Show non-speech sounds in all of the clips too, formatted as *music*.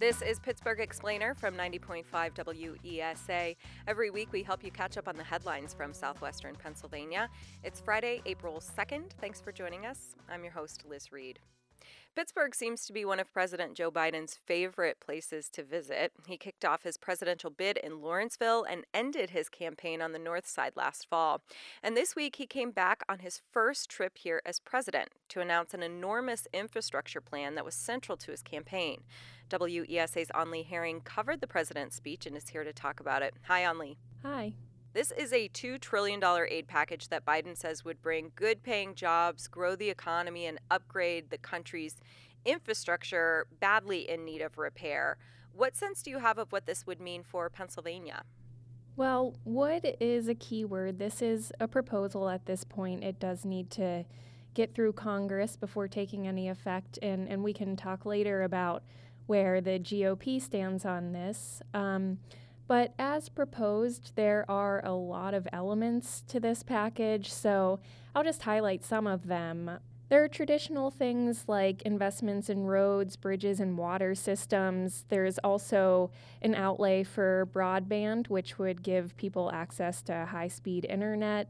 This is Pittsburgh Explainer from 90.5 WESA. Every week we help you catch up on the headlines from southwestern Pennsylvania. It's Friday, April 2nd. Thanks for joining us. I'm your host, Liz Reid. Pittsburgh seems to be one of President Joe Biden's favorite places to visit. He kicked off his presidential bid in Lawrenceville and ended his campaign on the north side last fall. And this week he came back on his first trip here as president to announce an enormous infrastructure plan that was central to his campaign. WESA's An-Li Herring covered the president's speech and is here to talk about it. Hi, An-Li. Hi. This is a $2 trillion aid package that Biden says would bring good paying jobs, grow the economy, and upgrade the country's infrastructure badly in need of repair. What sense do you have of what this would mean for Pennsylvania? Well, would is a key word. This is a proposal at this point. It does need to get through Congress before taking any effect, and, and we can talk later about where the GOP stands on this. Um, but as proposed, there are a lot of elements to this package, so I'll just highlight some of them. There are traditional things like investments in roads, bridges, and water systems. There's also an outlay for broadband, which would give people access to high speed internet.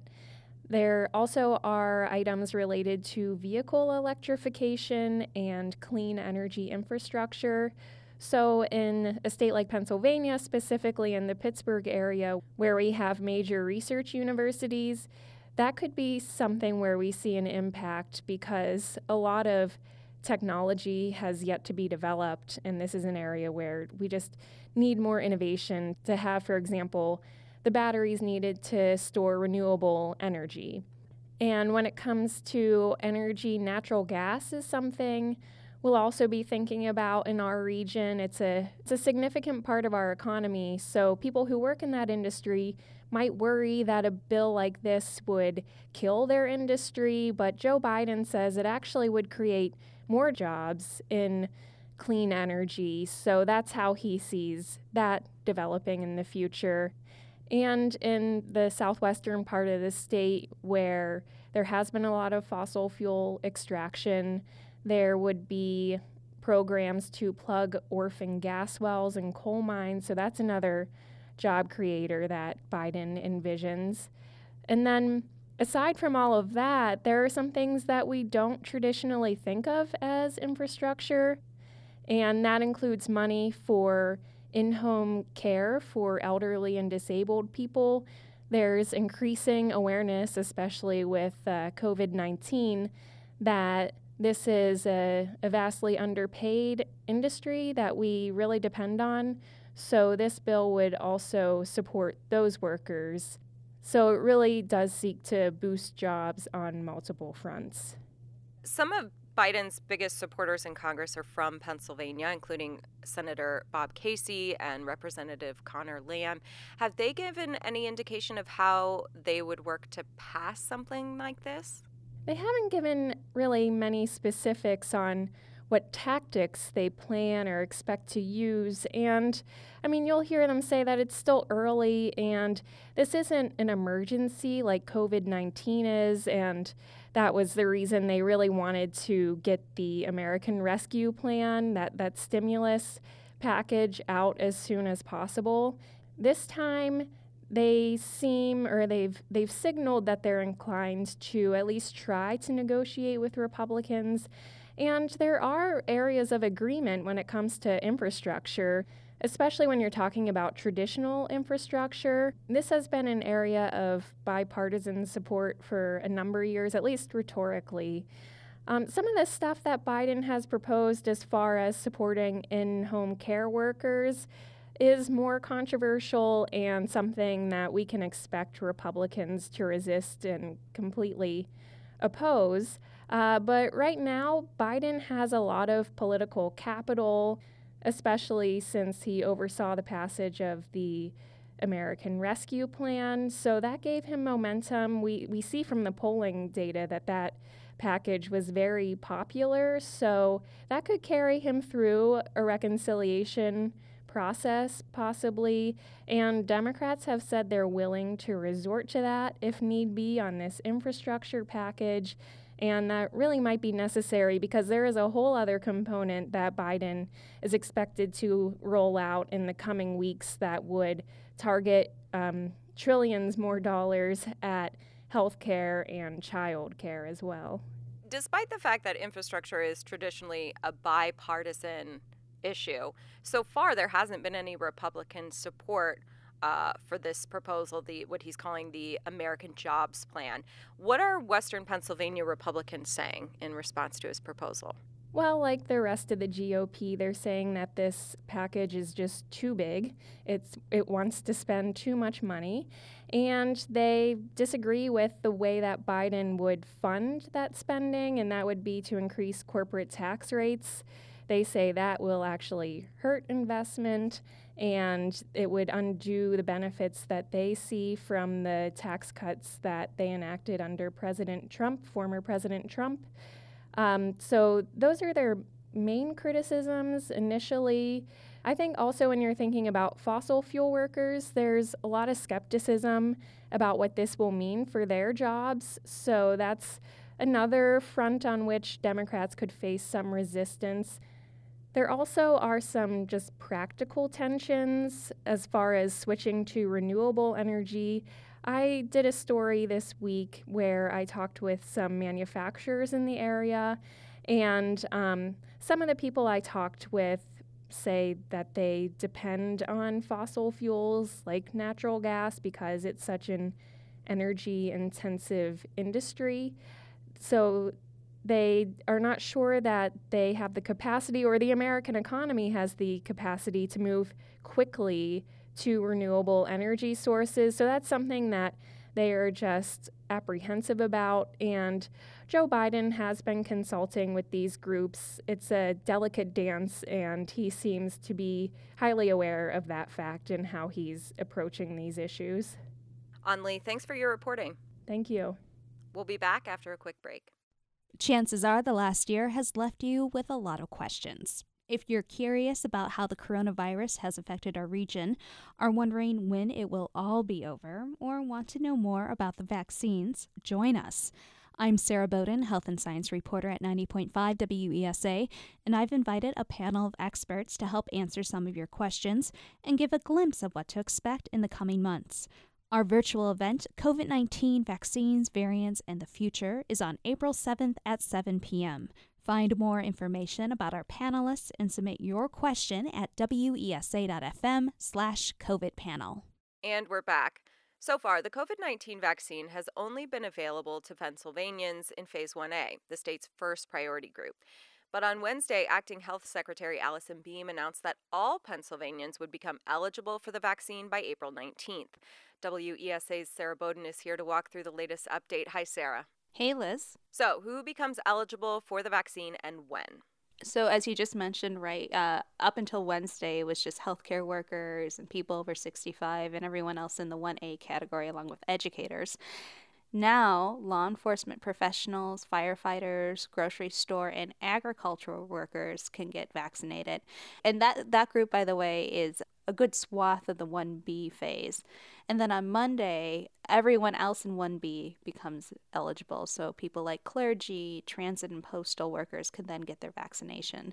There also are items related to vehicle electrification and clean energy infrastructure. So, in a state like Pennsylvania, specifically in the Pittsburgh area, where we have major research universities, that could be something where we see an impact because a lot of technology has yet to be developed, and this is an area where we just need more innovation to have, for example, the batteries needed to store renewable energy. And when it comes to energy, natural gas is something we'll also be thinking about in our region. It's a it's a significant part of our economy. So people who work in that industry might worry that a bill like this would kill their industry, but Joe Biden says it actually would create more jobs in clean energy. So that's how he sees that developing in the future. And in the southwestern part of the state where there has been a lot of fossil fuel extraction, there would be programs to plug orphan gas wells and coal mines. So that's another job creator that Biden envisions. And then, aside from all of that, there are some things that we don't traditionally think of as infrastructure, and that includes money for in home care for elderly and disabled people. There's increasing awareness, especially with uh, COVID 19, that this is a, a, vastly underpaid industry that we really depend on. So, this bill would also support those workers. So, it really does seek to boost jobs on multiple fronts. Some of Biden's biggest supporters in Congress are from Pennsylvania, including Senator Bob Casey and Representative Conor Lamb. Have they given any indication of how they would work to pass something like this? They haven't given really many specifics on what tactics they plan or expect to use. And I mean, you'll hear them say that it's still early and this isn't an emergency like COVID 19 is. And that was the reason they really wanted to get the American Rescue Plan, that, that stimulus package, out as soon as possible. This time, they seem or they've they've signaled that they're inclined to at least try to negotiate with Republicans and there are areas of agreement when it comes to infrastructure especially when you're talking about traditional infrastructure this has been an area of bipartisan support for a number of years at least rhetorically um, some of the stuff that Biden has proposed as far as supporting in home care workers is more controversial and something that we can expect Republicans to resist and completely oppose. Uh, but right now, Biden has a lot of political capital, especially since he oversaw the passage of the American Rescue Plan. So that gave him momentum. We, we see from the polling data that that package was very popular. So that could carry him through a reconciliation process, possibly. And Democrats have said they're willing to resort to that if need be on this infrastructure package. And that really might be necessary because there is a whole other component that Biden is expected to roll out in the coming weeks that would target um, trillions more dollars at healthcare and child care as well. Despite the fact that infrastructure is traditionally a bipartisan issue, so far there hasn't been any Republican support uh, for this proposal, the what he's calling the American Jobs Plan. What are Western Pennsylvania Republicans saying in response to his proposal? Well, like the rest of the GOP, they're saying that this package is just too big. It's it wants to spend too much money, and they disagree with the way that Biden would fund that spending, and that would be to increase corporate tax rates. They say that will actually hurt investment and it would undo the benefits that they see from the tax cuts that they enacted under President Trump, former President Trump. Um, so those are their main criticisms initially. I think also when you're thinking about fossil fuel workers, there's a lot of skepticism about what this will mean for their jobs. So that's another front on which Democrats could face some resistance. There also are some just practical tensions as far as switching to renewable energy. I did a story this week where I talked with some manufacturers in the area, and um, some of the people I talked with say that they depend on fossil fuels like natural gas because it's such an energy intensive industry. So they are not sure that they have the capacity or the American economy has the capacity to move quickly to renewable energy sources. So that's something that they are just apprehensive about. And Joe Biden has been consulting with these groups. It's a delicate dance, and he seems to be highly aware of that fact and how he's approaching these issues. An-Li, thanks for your reporting. Thank you. We'll be back after a quick break. Chances are the last year has left you with a lot of questions. If you're curious about how the coronavirus has affected our region, are wondering when it will all be over, or want to know more about the vaccines, join us. I'm Sarah Boden, health and science reporter at 90.5 WESA, and I've invited a panel of experts to help answer some of your questions and give a glimpse of what to expect in the coming months. Our virtual event, COVID 19 Vaccines, Variants, and the Future, is on April 7th at 7 p.m. Find more information about our panelists and submit your question at wesa.fm slash COVID panel. And we're back. So far, the COVID 19 vaccine has only been available to Pennsylvanians in Phase 1A, the state's first priority group. But on Wednesday, Acting Health Secretary Allison Beam announced that all Pennsylvanians would become eligible for the vaccine by April 19th. WESA's Sarah Boden is here to walk through the latest update. Hi, Sarah. Hey, Liz. So, who becomes eligible for the vaccine and when? So, as you just mentioned, right, uh, up until Wednesday, it was just healthcare workers and people over 65 and everyone else in the 1A category, along with educators. Now, law enforcement professionals, firefighters, grocery store, and agricultural workers can get vaccinated. And that, that group, by the way, is a good swath of the 1B phase. And then on Monday, everyone else in 1B becomes eligible. So people like clergy, transit, and postal workers can then get their vaccination.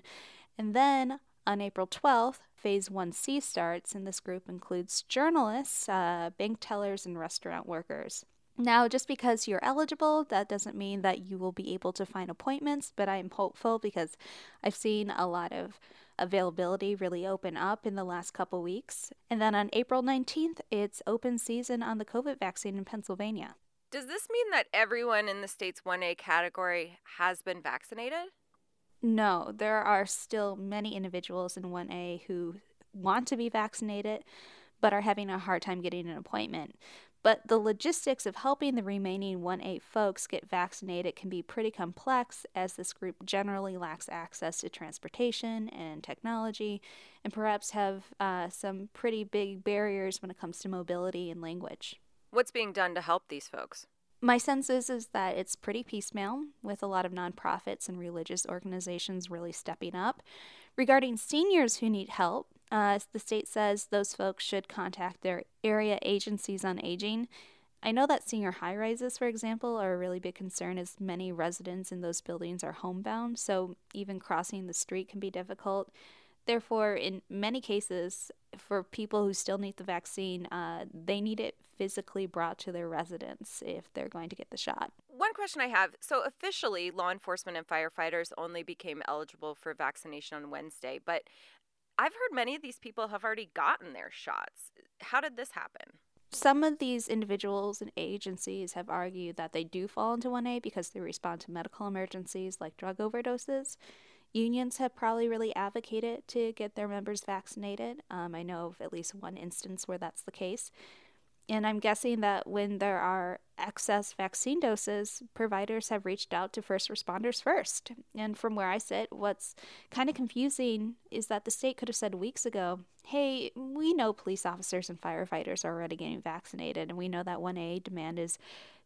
And then on April 12th, Phase 1C starts, and this group includes journalists, uh, bank tellers, and restaurant workers. Now, just because you're eligible, that doesn't mean that you will be able to find appointments, but I'm hopeful because I've seen a lot of availability really open up in the last couple weeks. And then on April 19th, it's open season on the COVID vaccine in Pennsylvania. Does this mean that everyone in the state's 1A category has been vaccinated? No, there are still many individuals in 1A who want to be vaccinated but are having a hard time getting an appointment. But the logistics of helping the remaining 1A folks get vaccinated can be pretty complex, as this group generally lacks access to transportation and technology, and perhaps have uh, some pretty big barriers when it comes to mobility and language. What's being done to help these folks? My sense is, is that it's pretty piecemeal, with a lot of nonprofits and religious organizations really stepping up. Regarding seniors who need help, uh, the state says those folks should contact their area agencies on aging. I know that senior high rises, for example, are a really big concern as many residents in those buildings are homebound, so even crossing the street can be difficult. Therefore, in many cases, for people who still need the vaccine, uh, they need it physically brought to their residence if they're going to get the shot. One question I have so, officially, law enforcement and firefighters only became eligible for vaccination on Wednesday, but I've heard many of these people have already gotten their shots. How did this happen? Some of these individuals and agencies have argued that they do fall into 1A because they respond to medical emergencies like drug overdoses. Unions have probably really advocated to get their members vaccinated. Um, I know of at least one instance where that's the case. And I'm guessing that when there are excess vaccine doses, providers have reached out to first responders first. And from where I sit, what's kind of confusing is that the state could have said weeks ago, hey, we know police officers and firefighters are already getting vaccinated, and we know that 1A demand is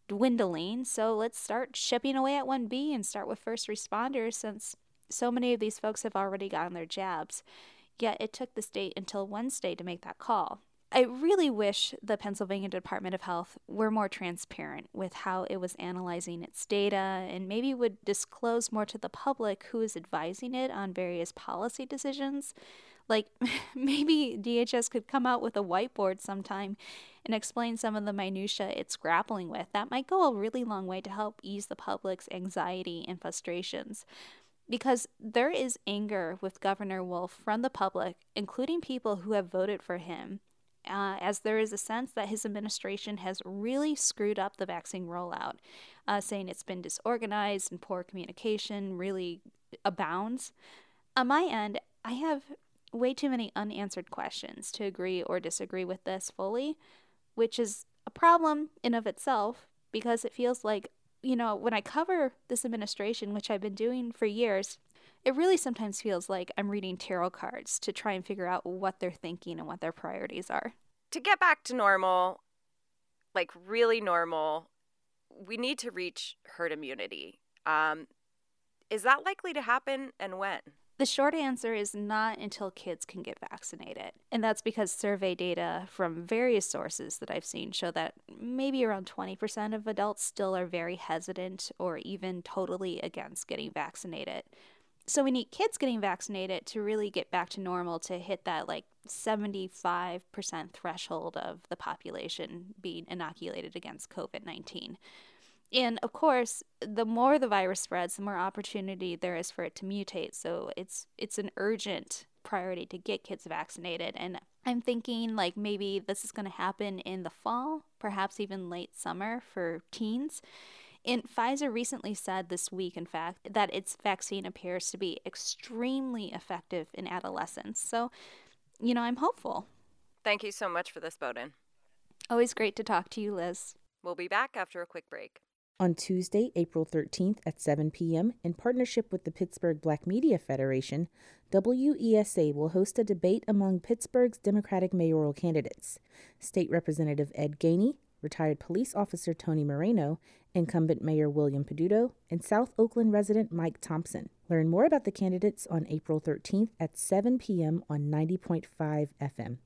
dwindling. So let's start shipping away at 1B and start with first responders since so many of these folks have already gotten their jabs. Yet it took the state until Wednesday to make that call. I really wish the Pennsylvania Department of Health were more transparent with how it was analyzing its data and maybe would disclose more to the public who is advising it on various policy decisions. Like *laughs* maybe DHS could come out with a whiteboard sometime and explain some of the minutiae it's grappling with. That might go a really long way to help ease the public's anxiety and frustrations because there is anger with Governor Wolf from the public, including people who have voted for him, uh, as there is a sense that his administration has really screwed up the vaccine rollout, uh, saying it's been disorganized and poor communication really abounds. On my end, I have way too many unanswered questions to agree or disagree with this fully, which is a problem in of itself because it feels like, you know, when I cover this administration, which I've been doing for years, it really sometimes feels like I'm reading tarot cards to try and figure out what they're thinking and what their priorities are. To get back to normal, like really normal, we need to reach herd immunity. Um, is that likely to happen and when? The short answer is not until kids can get vaccinated. And that's because survey data from various sources that I've seen show that maybe around 20% of adults still are very hesitant or even totally against getting vaccinated so we need kids getting vaccinated to really get back to normal to hit that like 75% threshold of the population being inoculated against COVID 19. And of course, the more the virus spreads, the more opportunity there is for it to mutate. So it's it's an urgent priority to get kids vaccinated. And I'm thinking like maybe this is going to happen in the fall, perhaps even late summer for teens. And Pfizer recently said this week, in fact, that its vaccine appears to be extremely effective in adolescents. So, you know, I'm hopeful. Thank you so much for this, Boden. Always great to talk to you, Liz. We'll be back after a quick break. On Tuesday, April 13th at 7 p.m., in partnership with the Pittsburgh Black Media Federation, WESA will host a debate among Pittsburgh's Democratic mayoral candidates. State Representative Ed Gainey, retired police officer Tony Moreno, incumbent Mayor William Peduto, and South Oakland resident Mike Thompson. Learn more about the candidates on April 13th at 7 p.m. on 90.5 FM.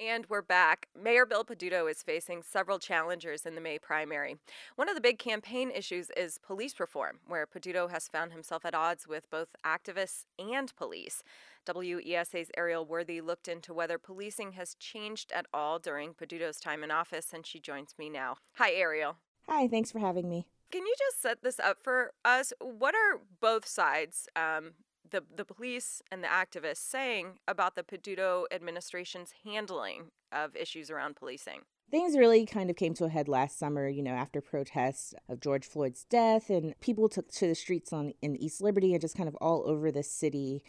And we're back. Mayor Bill Peduto is facing several challengers in the May primary. One of the big campaign issues is police reform, where Peduto has found himself at odds with both activists and police. WESA's Ariel Worthy looked into whether policing has changed at all during Peduto's time in office, and she joins me now. Hi, Ariel. Hi, thanks for having me. Can you just set this up for us? What are both sides, um, the the police and the activists, saying about the Peduto administration's handling of issues around policing? Things really kind of came to a head last summer, you know, after protests of George Floyd's death, and people took to the streets on in East Liberty and just kind of all over the city.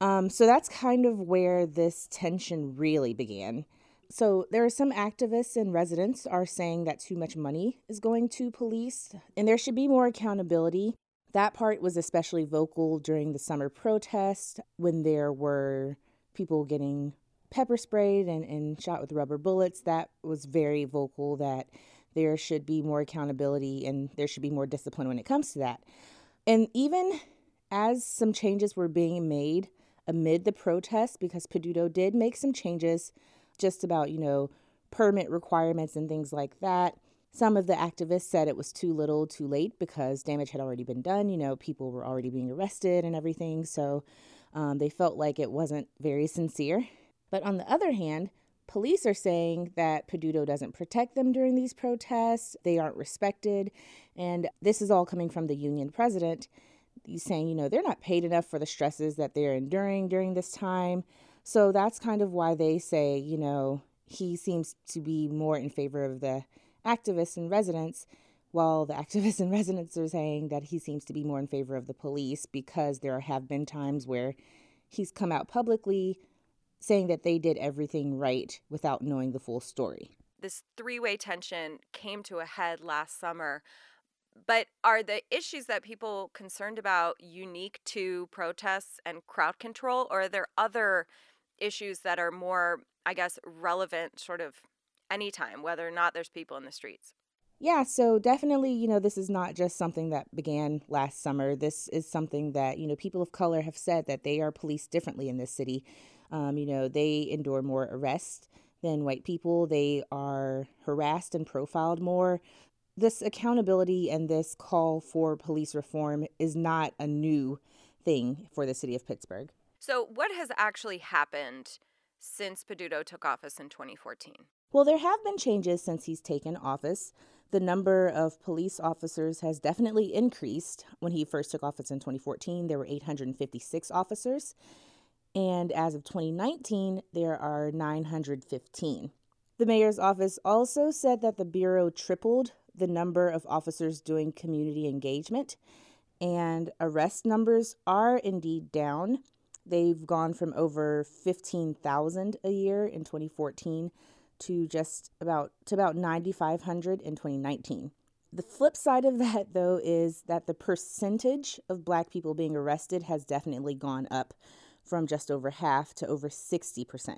Um, so that's kind of where this tension really began. So there are some activists and residents are saying that too much money is going to police and there should be more accountability. That part was especially vocal during the summer protest when there were people getting pepper sprayed and, and shot with rubber bullets. That was very vocal that there should be more accountability and there should be more discipline when it comes to that. And even as some changes were being made amid the protests, because Peduto did make some changes just about, you know, permit requirements and things like that. Some of the activists said it was too little, too late because damage had already been done. You know, people were already being arrested and everything. So um, they felt like it wasn't very sincere. But on the other hand, police are saying that Peduto doesn't protect them during these protests, they aren't respected. And this is all coming from the union president. He's saying, you know, they're not paid enough for the stresses that they're enduring during this time. So that's kind of why they say, you know, he seems to be more in favor of the activists and residents, while the *laughs* activists and residents are saying that he seems to be more in favor of the police because there have been times where he's come out publicly saying that they did everything right without knowing the full story. This three way tension came to a head last summer. But are the issues that people concerned about unique to protests and crowd control, or are there other issues that are more, I guess, relevant sort of anytime, whether or not there's people in the streets. Yeah, so definitely, you know, this is not just something that began last summer. This is something that, you know, people of color have said that they are policed differently in this city. Um, you know, they endure more arrests than white people, they are harassed and profiled more. This accountability and this call for police reform is not a new thing for the city of Pittsburgh. So, what has actually happened since Peduto took office in 2014? Well, there have been changes since he's taken office. The number of police officers has definitely increased. When he first took office in 2014, there were 856 officers. And as of 2019, there are 915. The mayor's office also said that the Bureau tripled the number of officers doing community engagement, and arrest numbers are indeed down. They've gone from over 15,000 a year in 2014 to just about to about 9500 in 2019. The flip side of that *laughs* though is that the percentage of black people being arrested has definitely gone up from just over half to over 60%.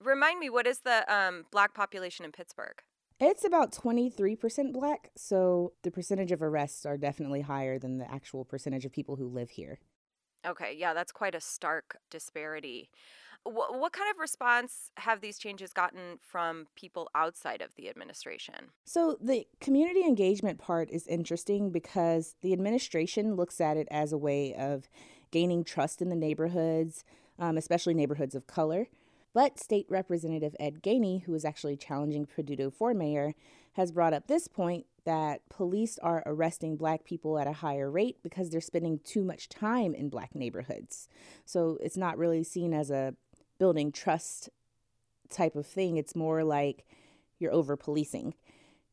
Remind me what is the um, black population in Pittsburgh? It's about 23% black, so the percentage of arrests are definitely higher than the actual percentage of people who live here. Okay, yeah, that's quite a stark disparity. What, kind of response have these changes gotten from people outside of the administration? So, the community engagement part is interesting because the administration looks at it as a way of gaining trust in the neighborhoods, um, especially neighborhoods of color. But State Representative Ed Gainey, who is actually challenging Peduto for mayor, has brought up this point that police are arresting black people at a higher rate because they're spending too much time in black neighborhoods. So it's not really seen as a building trust type of thing. It's more like you're over policing.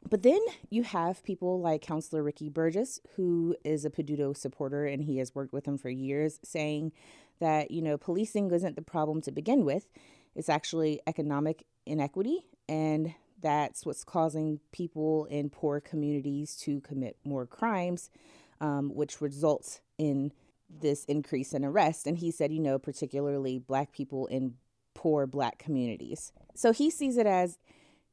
But then you have people like Councilor Ricky Burgess, who is a Peduto supporter and he has worked with him for years, saying that, you know, policing isn't the problem to begin with. It's actually economic inequity, and that's what's causing people in poor communities to commit more crimes, um, which results in this increase in arrest. And he said, you know, particularly black people in poor black communities. So he sees it as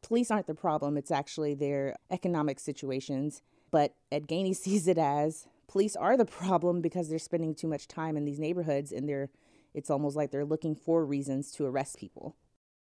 police aren't the problem, it's actually their economic situations. But Ed Gainey *laughs* sees it as police are the problem because they're spending too much time in these neighborhoods and they're it's almost like they're looking for reasons to arrest people.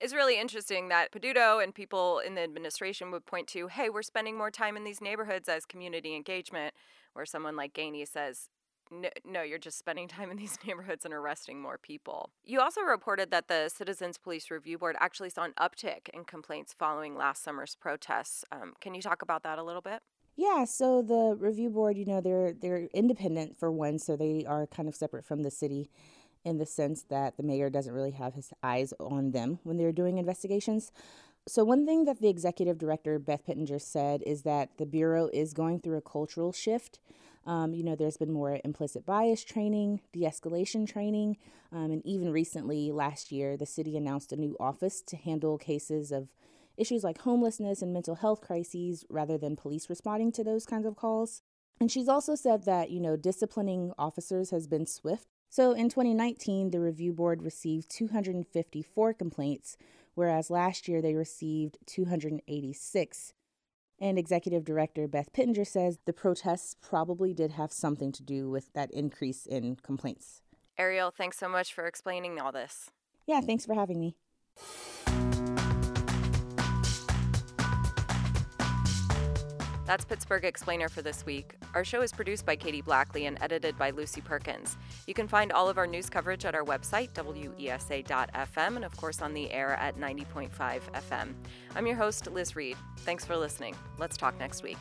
It's really interesting that Peduto and people in the administration would point to, hey, we're spending more time in these neighborhoods as community engagement, where someone like Gainey says, no, no, you're just spending *laughs* time in these neighborhoods and arresting more people. You also reported that the Citizens Police Review Board actually saw an uptick in complaints following last summer's protests. Um, can you talk about that a little bit? Yeah, so the review board, you know, they're they're independent for one, so they are kind of separate from the city in the sense that the mayor doesn't really have his eyes on them when they're doing investigations. So, one thing that the executive director, Beth Pittinger, said is that the Bureau is going through a cultural shift. Um, you know, there's been more implicit bias training, de escalation training, um, and even recently, last year, the city announced a new office to handle cases of issues like homelessness and mental health crises rather than police responding to those kinds of calls. And she's also said that, you know, disciplining officers has been swift so in 2019, the review board received 254 complaints, whereas last year they received 286. And executive director Beth Pittinger says the protests probably did have something to do with that increase in complaints. Ariel, thanks so much for explaining all this. Yeah, thanks for having me. That's Pittsburgh Explainer for this week. Our show is produced by Katie Blackley and edited by Lucy Perkins. You can find all of our news coverage at our website, wesa.fm, and of course on the air at 90.5 FM. I'm your host, Liz Reid. Thanks for listening. Let's talk next week.